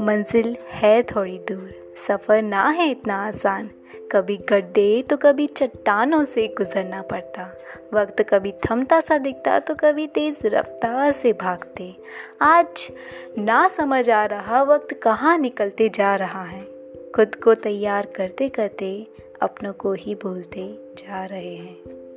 मंजिल है थोड़ी दूर, सफ़र ना है इतना आसान। कभी गड्ढे तो कभी चट्टानों से गुजरना पड़ता। वक्त कभी थमता सा दिखता तो कभी तेज़ रफ्तार से भागते। आज ना समझ आ रहा वक्त कहाँ निकलते जा रहा है। खुद को तैयार करते करते अपनों को ही भूलते जा रहे हैं।